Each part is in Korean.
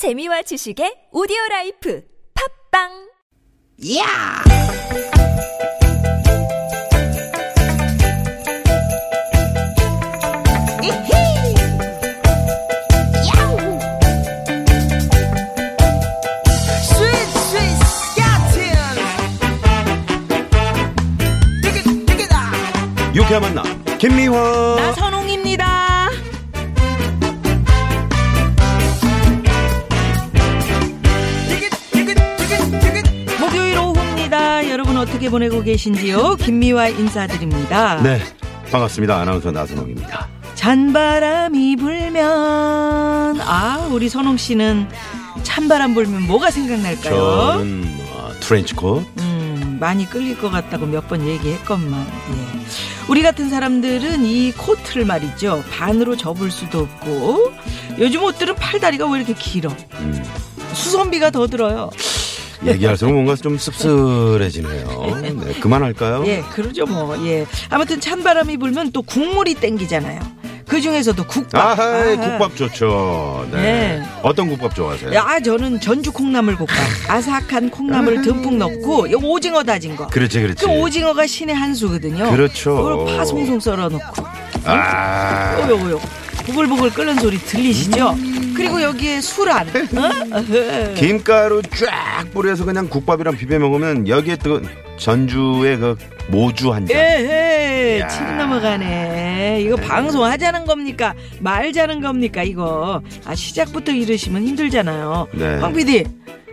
재미와 지식의 오디오 라이프 팝빵 야! 이히! 야우! 스윗 스윗! 유쾌한 만남 김미화 나선홍 보내고 계신지요? 김미화 인사드립니다. 네 반갑습니다 아나운서 나선홍입니다 찬바람이 불면 아 우리 선홍 씨는 찬바람 불면 뭐가 생각날까요? 저는 어, 트렌치 코트 음, 많이 끌릴 것 같다고 몇 번 얘기했건만. 예. 우리 같은 사람들은 이 코트를 말이죠. 반으로 접을 수도 없고 요즘 옷들은 팔다리가 왜 이렇게 길어? 음, 수선비가 더 들어요. 얘기할수록 뭔가 좀 씁쓸해지네요 네, 그만할까요? 예, 그러죠 뭐. 예. 아무튼 찬바람이 불면 또 국물이 땡기잖아요. 그 중에서도 국밥. 아하 아하. 국밥 좋죠 네. 네. 어떤 국밥 좋아하세요? 야, 저는 전주 콩나물 국밥. 아삭한 콩나물 듬뿍 넣고 이 오징어 다진 거. 그렇지 그렇지 그 오징어가 신의 한 수거든요. 그렇죠. 그걸 파 송송 썰어 넣고. 아 오요 오요. 부글부글 끓는 소리 들리시죠? 음. 그리고 여기에 술안. 어? 김가루 쫙 뿌려서 그냥 국밥이랑 비벼 먹으면 여기에 또 전주의 그 모주 한 잔 에헤, 야. 침 넘어가네. 이거 방송하자는 겁니까? 말자는 겁니까? 이거. 아, 시작부터 이러시면 힘들잖아요. 네. 황 PD.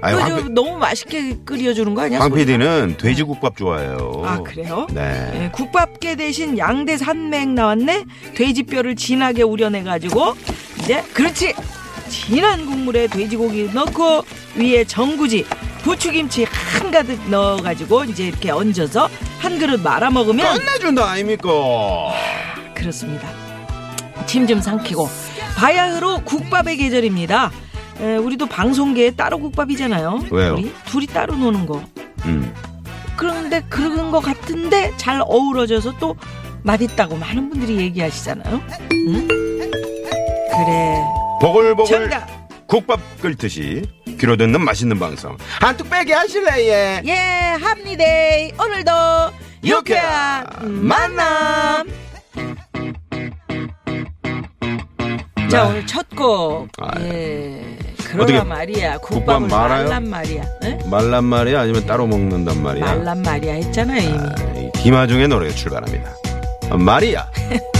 그거 황좀 PD. 너무 맛있게 끓여주는 거 아니야? 황 소리가? PD는 돼지국밥 좋아해요 아, 그래요? 네 예, 국밥게 대신 양대 산맥 나왔네? 돼지뼈를 진하게 우려내 가지고, 이제, 그렇지! 진한 국물에 돼지고기 넣고, 위에 전구지, 부추김치 한가득 넣어가지고, 이제 이렇게 얹어서 한 그릇 말아 먹으면, 끝내준다 아닙니까 그렇습니다. 침 좀 삼키고 바야흐로 국밥의 계절입니다. 에, 우리도 방송계에 따로 국밥이잖아요. 왜요? 우리 둘이 따로 노는 거. 음. 그런데 그런 거 같은데 잘 어우러져서 또 맛있다고 많은 분들이 얘기하시잖아요. 응? 그래. 보글보글 정답. 국밥 끓듯이 귀로 듣는 맛있는 방송 한뚝 빼게 하실래 예 예, 합니다. 오늘도 유쾌한 만남. 자, 네. 오늘 첫 곡. 아, 예. 그러나 어떻게, 말이야. 국밥 국밥은 말아요? 말란 말이야. 예? 말란 말이야 아니면 따로 먹는단 말이야 말란 말이야 했잖아요, 이미. 아, 이 김하중의 노래 출발합니다 어, 마리아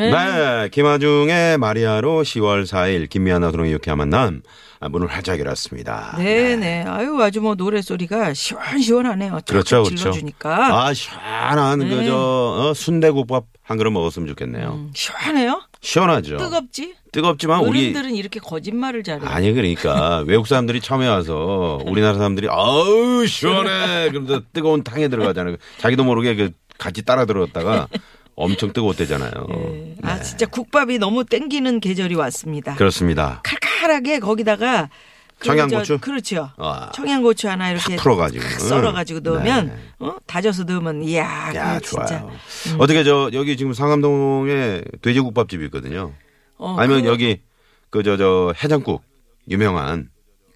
예? 네 김하중의 마리아로 10월 4일 김미아나 도롱이 이렇게 만남 아, 문을 활짝 열었습니다 네, 네. 아유, 아주 뭐 노래 소리가 시원시원하네요. 그렇죠, 쫙 그렇죠. 질러주니까. 아 시원한 네. 그저 어, 순대국밥 한 그릇 먹었으면 좋겠네요 음, 시원해요? 시원하죠 뜨겁지? 뜨겁지만 우리 어른들은 이렇게 거짓말을 잘해. 아니 그러니까 외국 사람들이 처음에 와서 우리나라 사람들이 아우 시원해 그러면서 뜨거운 탕에 들어가잖아요. 자기도 모르게 그 같이 따라 들어갔다가 엄청 뜨거웠대잖아요. 예. 아, 진짜 국밥이 너무 땡기는 계절이 왔습니다. 그렇습니다. 칼칼하게 거기다가 그 청양고추? 저- 그렇죠. 아. 청양고추 하나 이렇게 탁 풀어가지고. 탁 썰어가지고 넣으면 네. 어? 다져서 넣으면 이야, 야. 좋아요. 어떻게 저 여기 지금 상암동에 돼지국밥집이 있거든요. 어, 아니면 그거- 여기 그저저 해장국 유명한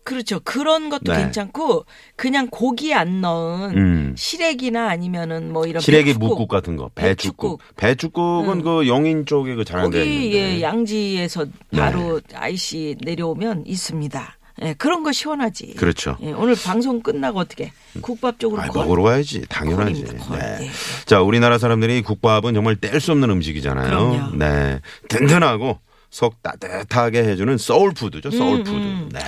그렇죠. 그런 것도 네. 괜찮고 그냥 고기 안 넣은 음. 시래기나 아니면은 뭐 이런 시래기 배추국. 뭇국 같은 거 배추국. 배추국. 배추국은 그 용인 쪽에 그 잘하는 데 거기. 예, 양지에서 네. 바로 IC 내려오면 있습니다. 예, 그런 거 시원하지. 그렇죠. 예, 오늘 방송 끝나고 어떻게 국밥 쪽으로 아, call? 먹으러 가야지. 당연하지. call. 네. 예. 자, 우리나라 사람들이 국밥은 정말 뗄 수 없는 음식이잖아요. 그럼요. 네. 든든하고 속 따뜻하게 해주는 soul food죠. soul food. 음. 네.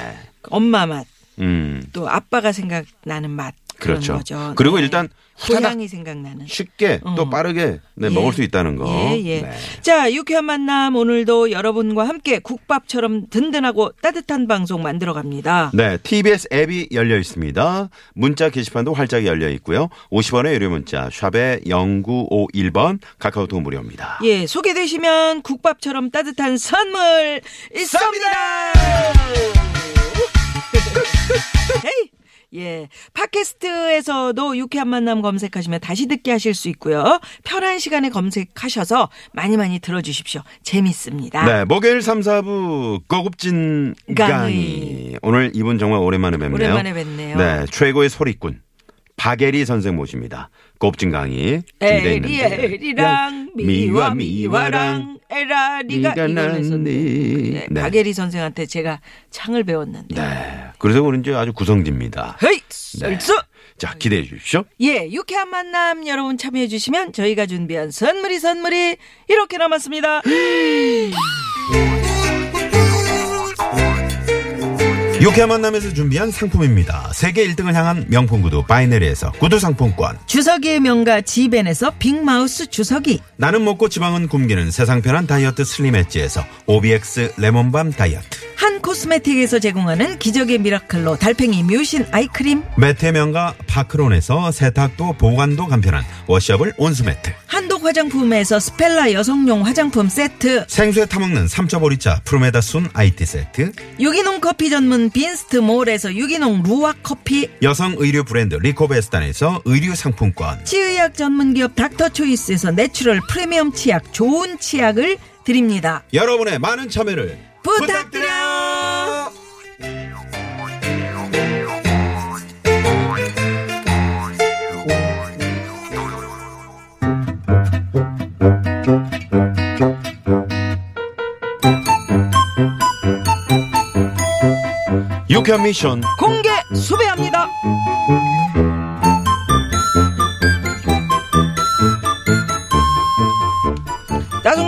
엄마 맛, 음. 또 아빠가 생각나는 맛. 그렇죠. 거죠. 그리고 네. 일단 고향이 생각나는. 쉽게 또 어. 빠르게 네, 예. 먹을 수 있다는 거. 예, 예. 네. 자, 유쾌한 만남 오늘도 여러분과 함께 국밥처럼 든든하고 따뜻한 방송 만들어 갑니다. 네, TBS 앱이 열려 있습니다. 문자 게시판도 활짝 열려 있고요. 50원의 유료 문자 샵에 0951번 카카오톡 무료입니다. 예, 소개되시면 국밥처럼 따뜻한 선물 있습니다. 헤이. 예. 팟캐스트에서도 유쾌한 만남 검색하시면 다시 듣게 하실 수 있고요. 편한 시간에 검색하셔서 많이 많이 들어주십시오. 재밌습니다. 네, 목요일 3, 4부 고급진 강의. 오늘 이분 정말 오랜만에 뵙네요. 오랜만에 뵙네요. 네, 최고의 소리꾼 박예리 선생 모십니다. 고급진 강의 준비되어 에리 있는데. 에리랑 미와 미와랑 에라리가 네가 이걸 했었는데 났니. 네, 네. 박예리 선생한테 제가 창을 배웠는데 네, 그래서 그런지 아주 구성집니다. 헤이 네. 썰써 자, 기대해 주십시오. 예 유쾌한 만남 여러분 참여해 주시면 저희가 준비한 선물이 선물이 이렇게 남았습니다 유쾌한 만남에서 준비한 상품입니다. 세계 1등을 향한 명품 구두 바이네리에서 구두 상품권. 주석이의 명가 지벤에서 빅마우스 주석이 나는 먹고 지방은 굶기는 세상 편한 다이어트 슬림 엣지에서 오비엑스 레몬밤 다이어트. 한 코스메틱에서 제공하는 기적의 미라클로 달팽이 뮤신 아이크림 매트의 명가 파크론에서 세탁도 보관도 간편한 워셔블 온수매트. 한독 화장품에서 스펠라 여성용 화장품 세트 생수에 타먹는 3.5리차 프로메다 순 아이티 세트. 유기농 커피 전문 빈스트 몰에서 유기농 루아 커피 여성 의류 브랜드 리코베스탄에서 의류 상품권. 치의학 전문기업 닥터초이스에서 natural 프리미엄 치약 좋은 치약을 드립니다. 여러분의 많은 참여를 부탁드려요. 유쾌한 미션. 공개 수배합니다.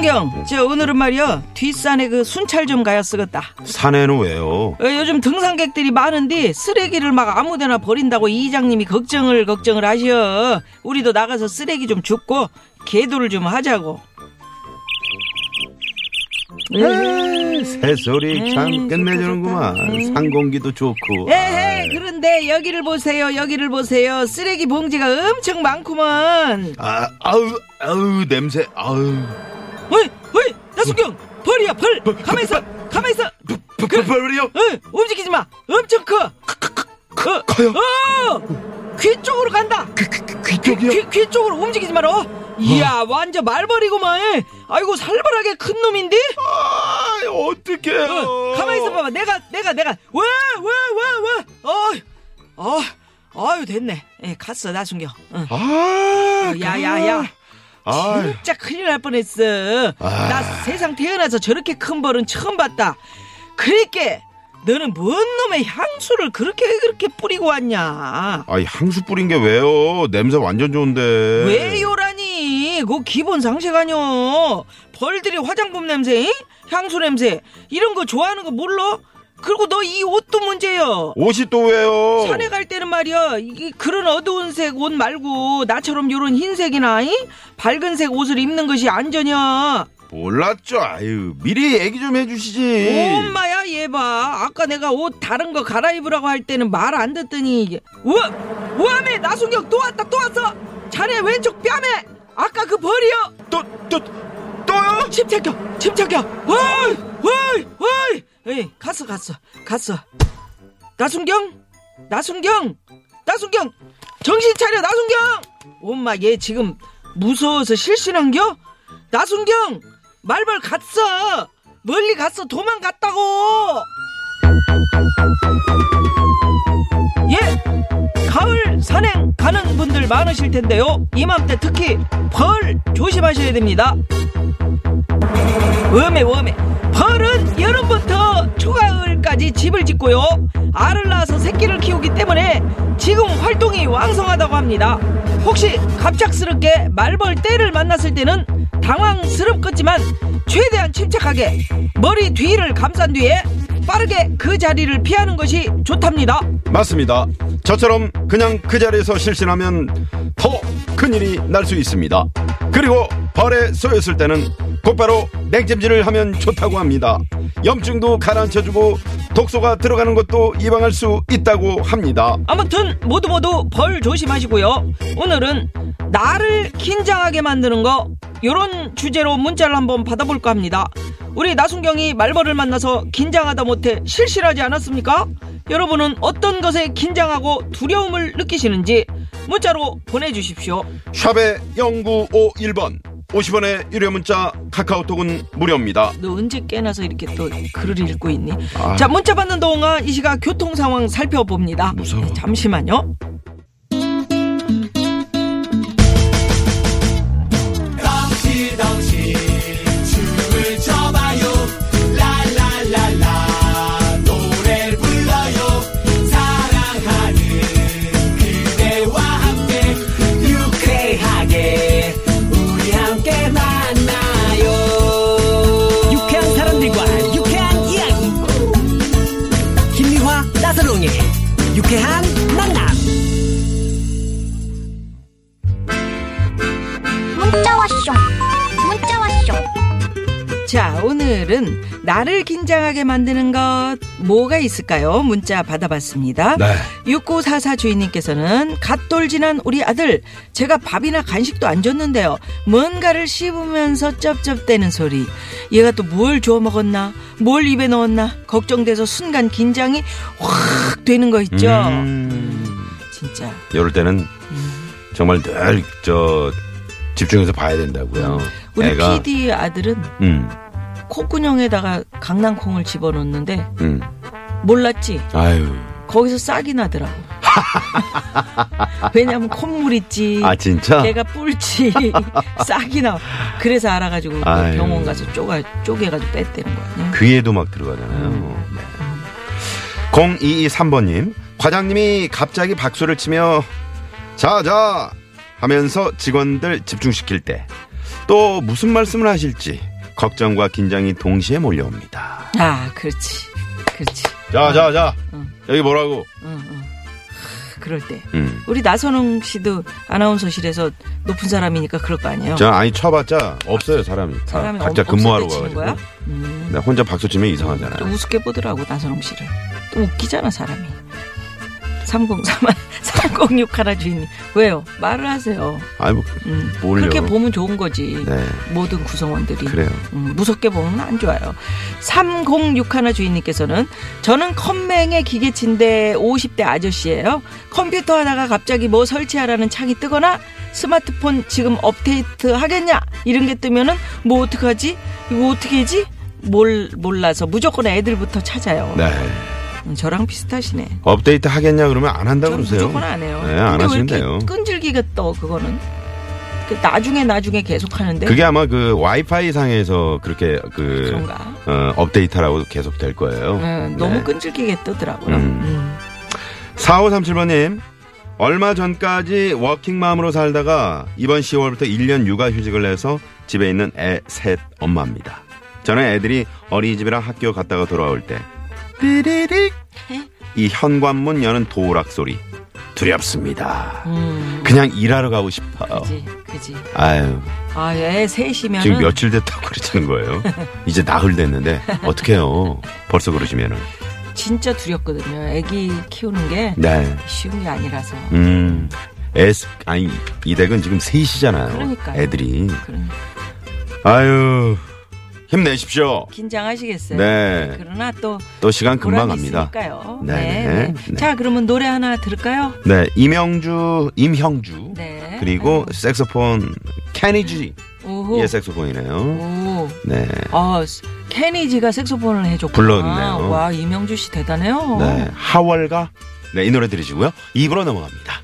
나순경, 저 오늘은 말이야 뒷산에 그 순찰 좀 가야 쓰겠다. 사내는 왜요? 어, 요즘 등산객들이 많은데 쓰레기를 막 아무데나 버린다고 이장님이 걱정을 걱정을 하셔. 우리도 나가서 쓰레기 좀 줍고 개도를 좀 하자고. 새소리 참 음, 끝내주는구만. 좋다. 음. 상공기도 좋고. 에헤, 그런데 여기를 보세요, 여기를 보세요. 쓰레기 봉지가 엄청 많구먼. 아, 아우, 아우, 냄새, 아우. 나순경, 벌이야, 벌. 가만 있어, 가만 있어. 벌벌이요? 어, 움직이지 마. 엄청 커. 어, 커요? 어, 귀 쪽으로 간다. 귀 쪽이요? 귀, 귀 쪽으로 움직이지 마라. 이야, 완전 말벌이구만. 아이고, 살벌하게 큰 놈인데? 아, 어떡해요. 어, 가만히 있어 봐봐. 내가, 내가, 내가. 왜, 왜, 왜, 왜. 어, 어, 아유, 됐네. 예, 갔어, 나순경. 어. 아, 야, 야, 야. 아, 진짜 큰일 날 뻔했어. 아. 나 세상 태어나서 저렇게 큰 벌은 처음 봤다. 그러니까 너는 뭔 놈의 향수를 그렇게 그렇게 뿌리고 왔냐? 아이, 향수 뿌린 게 왜요? 냄새 완전 좋은데. 왜요라니? 그 기본 상식 아니여. 벌들이 화장품 냄새, 잉? 향수 냄새 이런 거 좋아하는 거 몰라? 그리고 너 이 옷도 문제여. 옷이 또 왜요? 산에 갈 때는 말이야 이게 그런 어두운 색 옷 말고 나처럼 요런 흰색이나 잉? 밝은색 옷을 입는 것이 안전이야. 몰랐죠. 아유, 미리 얘기 좀 해주시지. 엄마야 얘 봐. 아까 내가 옷 다른 거 갈아입으라고 할 때는 말 안 듣더니 우와 우아매 나순경 또 왔다 또 왔어. 자네 왼쪽 뺨에 아까 그 벌이요. 또, 또, 또요? 침착겨 침착겨. 어이 어이 어이. 갔어 갔어 갔어. 나순경 나순경 나순경 정신 차려 나순경. 엄마 얘 지금 무서워서 실신한겨? 나순경 말벌 갔어. 멀리 갔어 도망갔다고. 예, 가을 산행 가는 분들 많으실 텐데요. 이맘때 특히 벌 조심하셔야 됩니다. 웜에 웜에 벌은 여름부터 초가을까지 집을 짓고요. 알을 낳아서 새끼를 키우기 때문에 지금 활동이 왕성하다고 합니다. 혹시 갑작스럽게 말벌 떼를 만났을 때는 당황스럽겠지만 최대한 침착하게 머리 뒤를 감싼 뒤에 빠르게 그 자리를 피하는 것이 좋답니다. 맞습니다. 저처럼 그냥 그 자리에서 실신하면 더 큰일이 날 수 있습니다. 그리고 벌에 쏘였을 때는 곧바로 냉찜질을 하면 좋다고 합니다. 염증도 가라앉혀주고 독소가 들어가는 것도 예방할 수 있다고 합니다. 아무튼 모두 모두 벌 조심하시고요. 오늘은 나를 긴장하게 만드는 거 요런 주제로 문자를 한번 받아볼까 합니다. 우리 나순경이 말벌을 만나서 긴장하다 못해 실실하지 않았습니까? 여러분은 어떤 것에 긴장하고 두려움을 느끼시는지 문자로 보내주십시오. 샵의 0951번 50원의 유료 문자 카카오톡은 무료입니다. 너 언제 깨나서 이렇게 또 글을 읽고 있니? 아. 자, 문자 받는 동안 이 시각 교통 상황 살펴봅니다. 무서워. 네, 잠시만요. 유쾌한 만남 문자 왔쇼 문자 왔쇼 자, 오늘은 나를 긴장하게 만드는 것 뭐가 있을까요? 문자 받아봤습니다. 네. 6944 주인님께서는 갓돌 지난 우리 아들 제가 밥이나 간식도 안 줬는데요. 뭔가를 씹으면서 쩝쩝대는 소리. 얘가 또 뭘 주워 먹었나? 뭘 입에 넣었나? 걱정돼서 순간 긴장이 확 되는 거 있죠. 음, 진짜. 이럴 때는 정말 늘 저 집중해서 봐야 된다고요. 우리 애가 PD 아들은 음, 콧구녕에다가 강낭콩을 집어넣는데 음. 몰랐지? 아유. 거기서 싹이 나더라고. 왜냐면 콧물 있지. 아 진짜? 걔가 뿔지 싹이 나. 그래서 알아가지고 그 아유. 병원 가서 쪼가 쪼개가지고 뺐다는 거야. 귀에도 막 들어가잖아요. 네. 0223번님, 과장님이 갑자기 박수를 치며 자 자 하면서 직원들 집중시킬 때 또 무슨 말씀을 하실지 걱정과 긴장이 동시에 몰려옵니다. 아, 그렇지, 그렇지. 자, 자, 자. 응. 여기 뭐라고? 응, 응. 하, 그럴 때 음. 우리 나선홍 씨도 아나운서실에서 높은 사람이니까 그럴 거 아니에요. 저 아니 쳐봤자 없어요 사람이. 다 사람이 각자 없- 근무하러 없을 때 치는 가가지고. 거야? 음. 네, 혼자 박수 치면 좀 이상하잖아요. 우습게 보더라고 나선홍 씨를. 또 웃기잖아 사람이. 303 306 하나 주인님 왜요? 말을 하세요. 아이 뭐 음. 뭘요? 그렇게 보면 좋은 거지. 네. 모든 구성원들이. 그래요. 음, 무섭게 보면 안 좋아요. 306 하나 주인님께서는 저는 컴맹의 기계치인데 50대 아저씨예요. 컴퓨터 하다가 갑자기 뭐 설치하라는 창이 뜨거나 스마트폰 지금 업데이트 하겠냐 이런 게 뜨면은 뭐 어떡하지? 이거 어떻게 하지? 몰 몰라서 무조건 애들부터 찾아요. 네. 음, 저랑 비슷하시네. 업데이트 하겠냐 그러면 안 한다고 그러세요. 무조건 안 해요. 네, 안 하시면 돼요. 끈질기게 떠 그거는? 그 나중에 나중에 계속 하는데 그게 아마 그 와이파이 상에서 그렇게 그 그런가? 어, 업데이트라고 계속 될 거예요. 네, 너무 네. 끈질기게 뜨더라고요. 음. 음. 4537번님, 얼마 전까지 워킹맘으로 살다가 이번 10월부터 1년 육아휴직을 내서 집에 있는 애 셋 엄마입니다. 저는 애들이 어린이집이랑 학교 갔다가 돌아올 때, 삐리릭! 이 현관문 여는 도락 소리. 두렵습니다. 음, 그냥 일하러 가고 싶어요. 그지, 그지. 아유, 아, 애 셋이면은 지금 며칠 됐다고 그러시는 거예요. 이제 나흘 됐는데, 어떡해요. 벌써 그러시면은. 진짜 두렵거든요. 애기 키우는 게 네. 쉬운 게 아니라서. 음, S, 아니, 이 댁은 지금 셋이잖아요. 그러니까요. 애들이. 그런 아유, 힘내십시오. 긴장하시겠어요. 네. 그러나 또 또 시간 금방 갑니다. 있으니까요. 네, 네, 네, 네. 네. 자, 그러면 노래 하나 들을까요? 네, 이명주, 임형주. 네. 그리고 색소폰, 케니지의 오호. 색소폰이네요. 오. 네. 아, 케니지가 색소폰을 해줬구나. 불렀네요. 와, 이명주 씨 대단해요. 네. 하월가. 네, 이 노래 들으시고요. 입으로 넘어갑니다.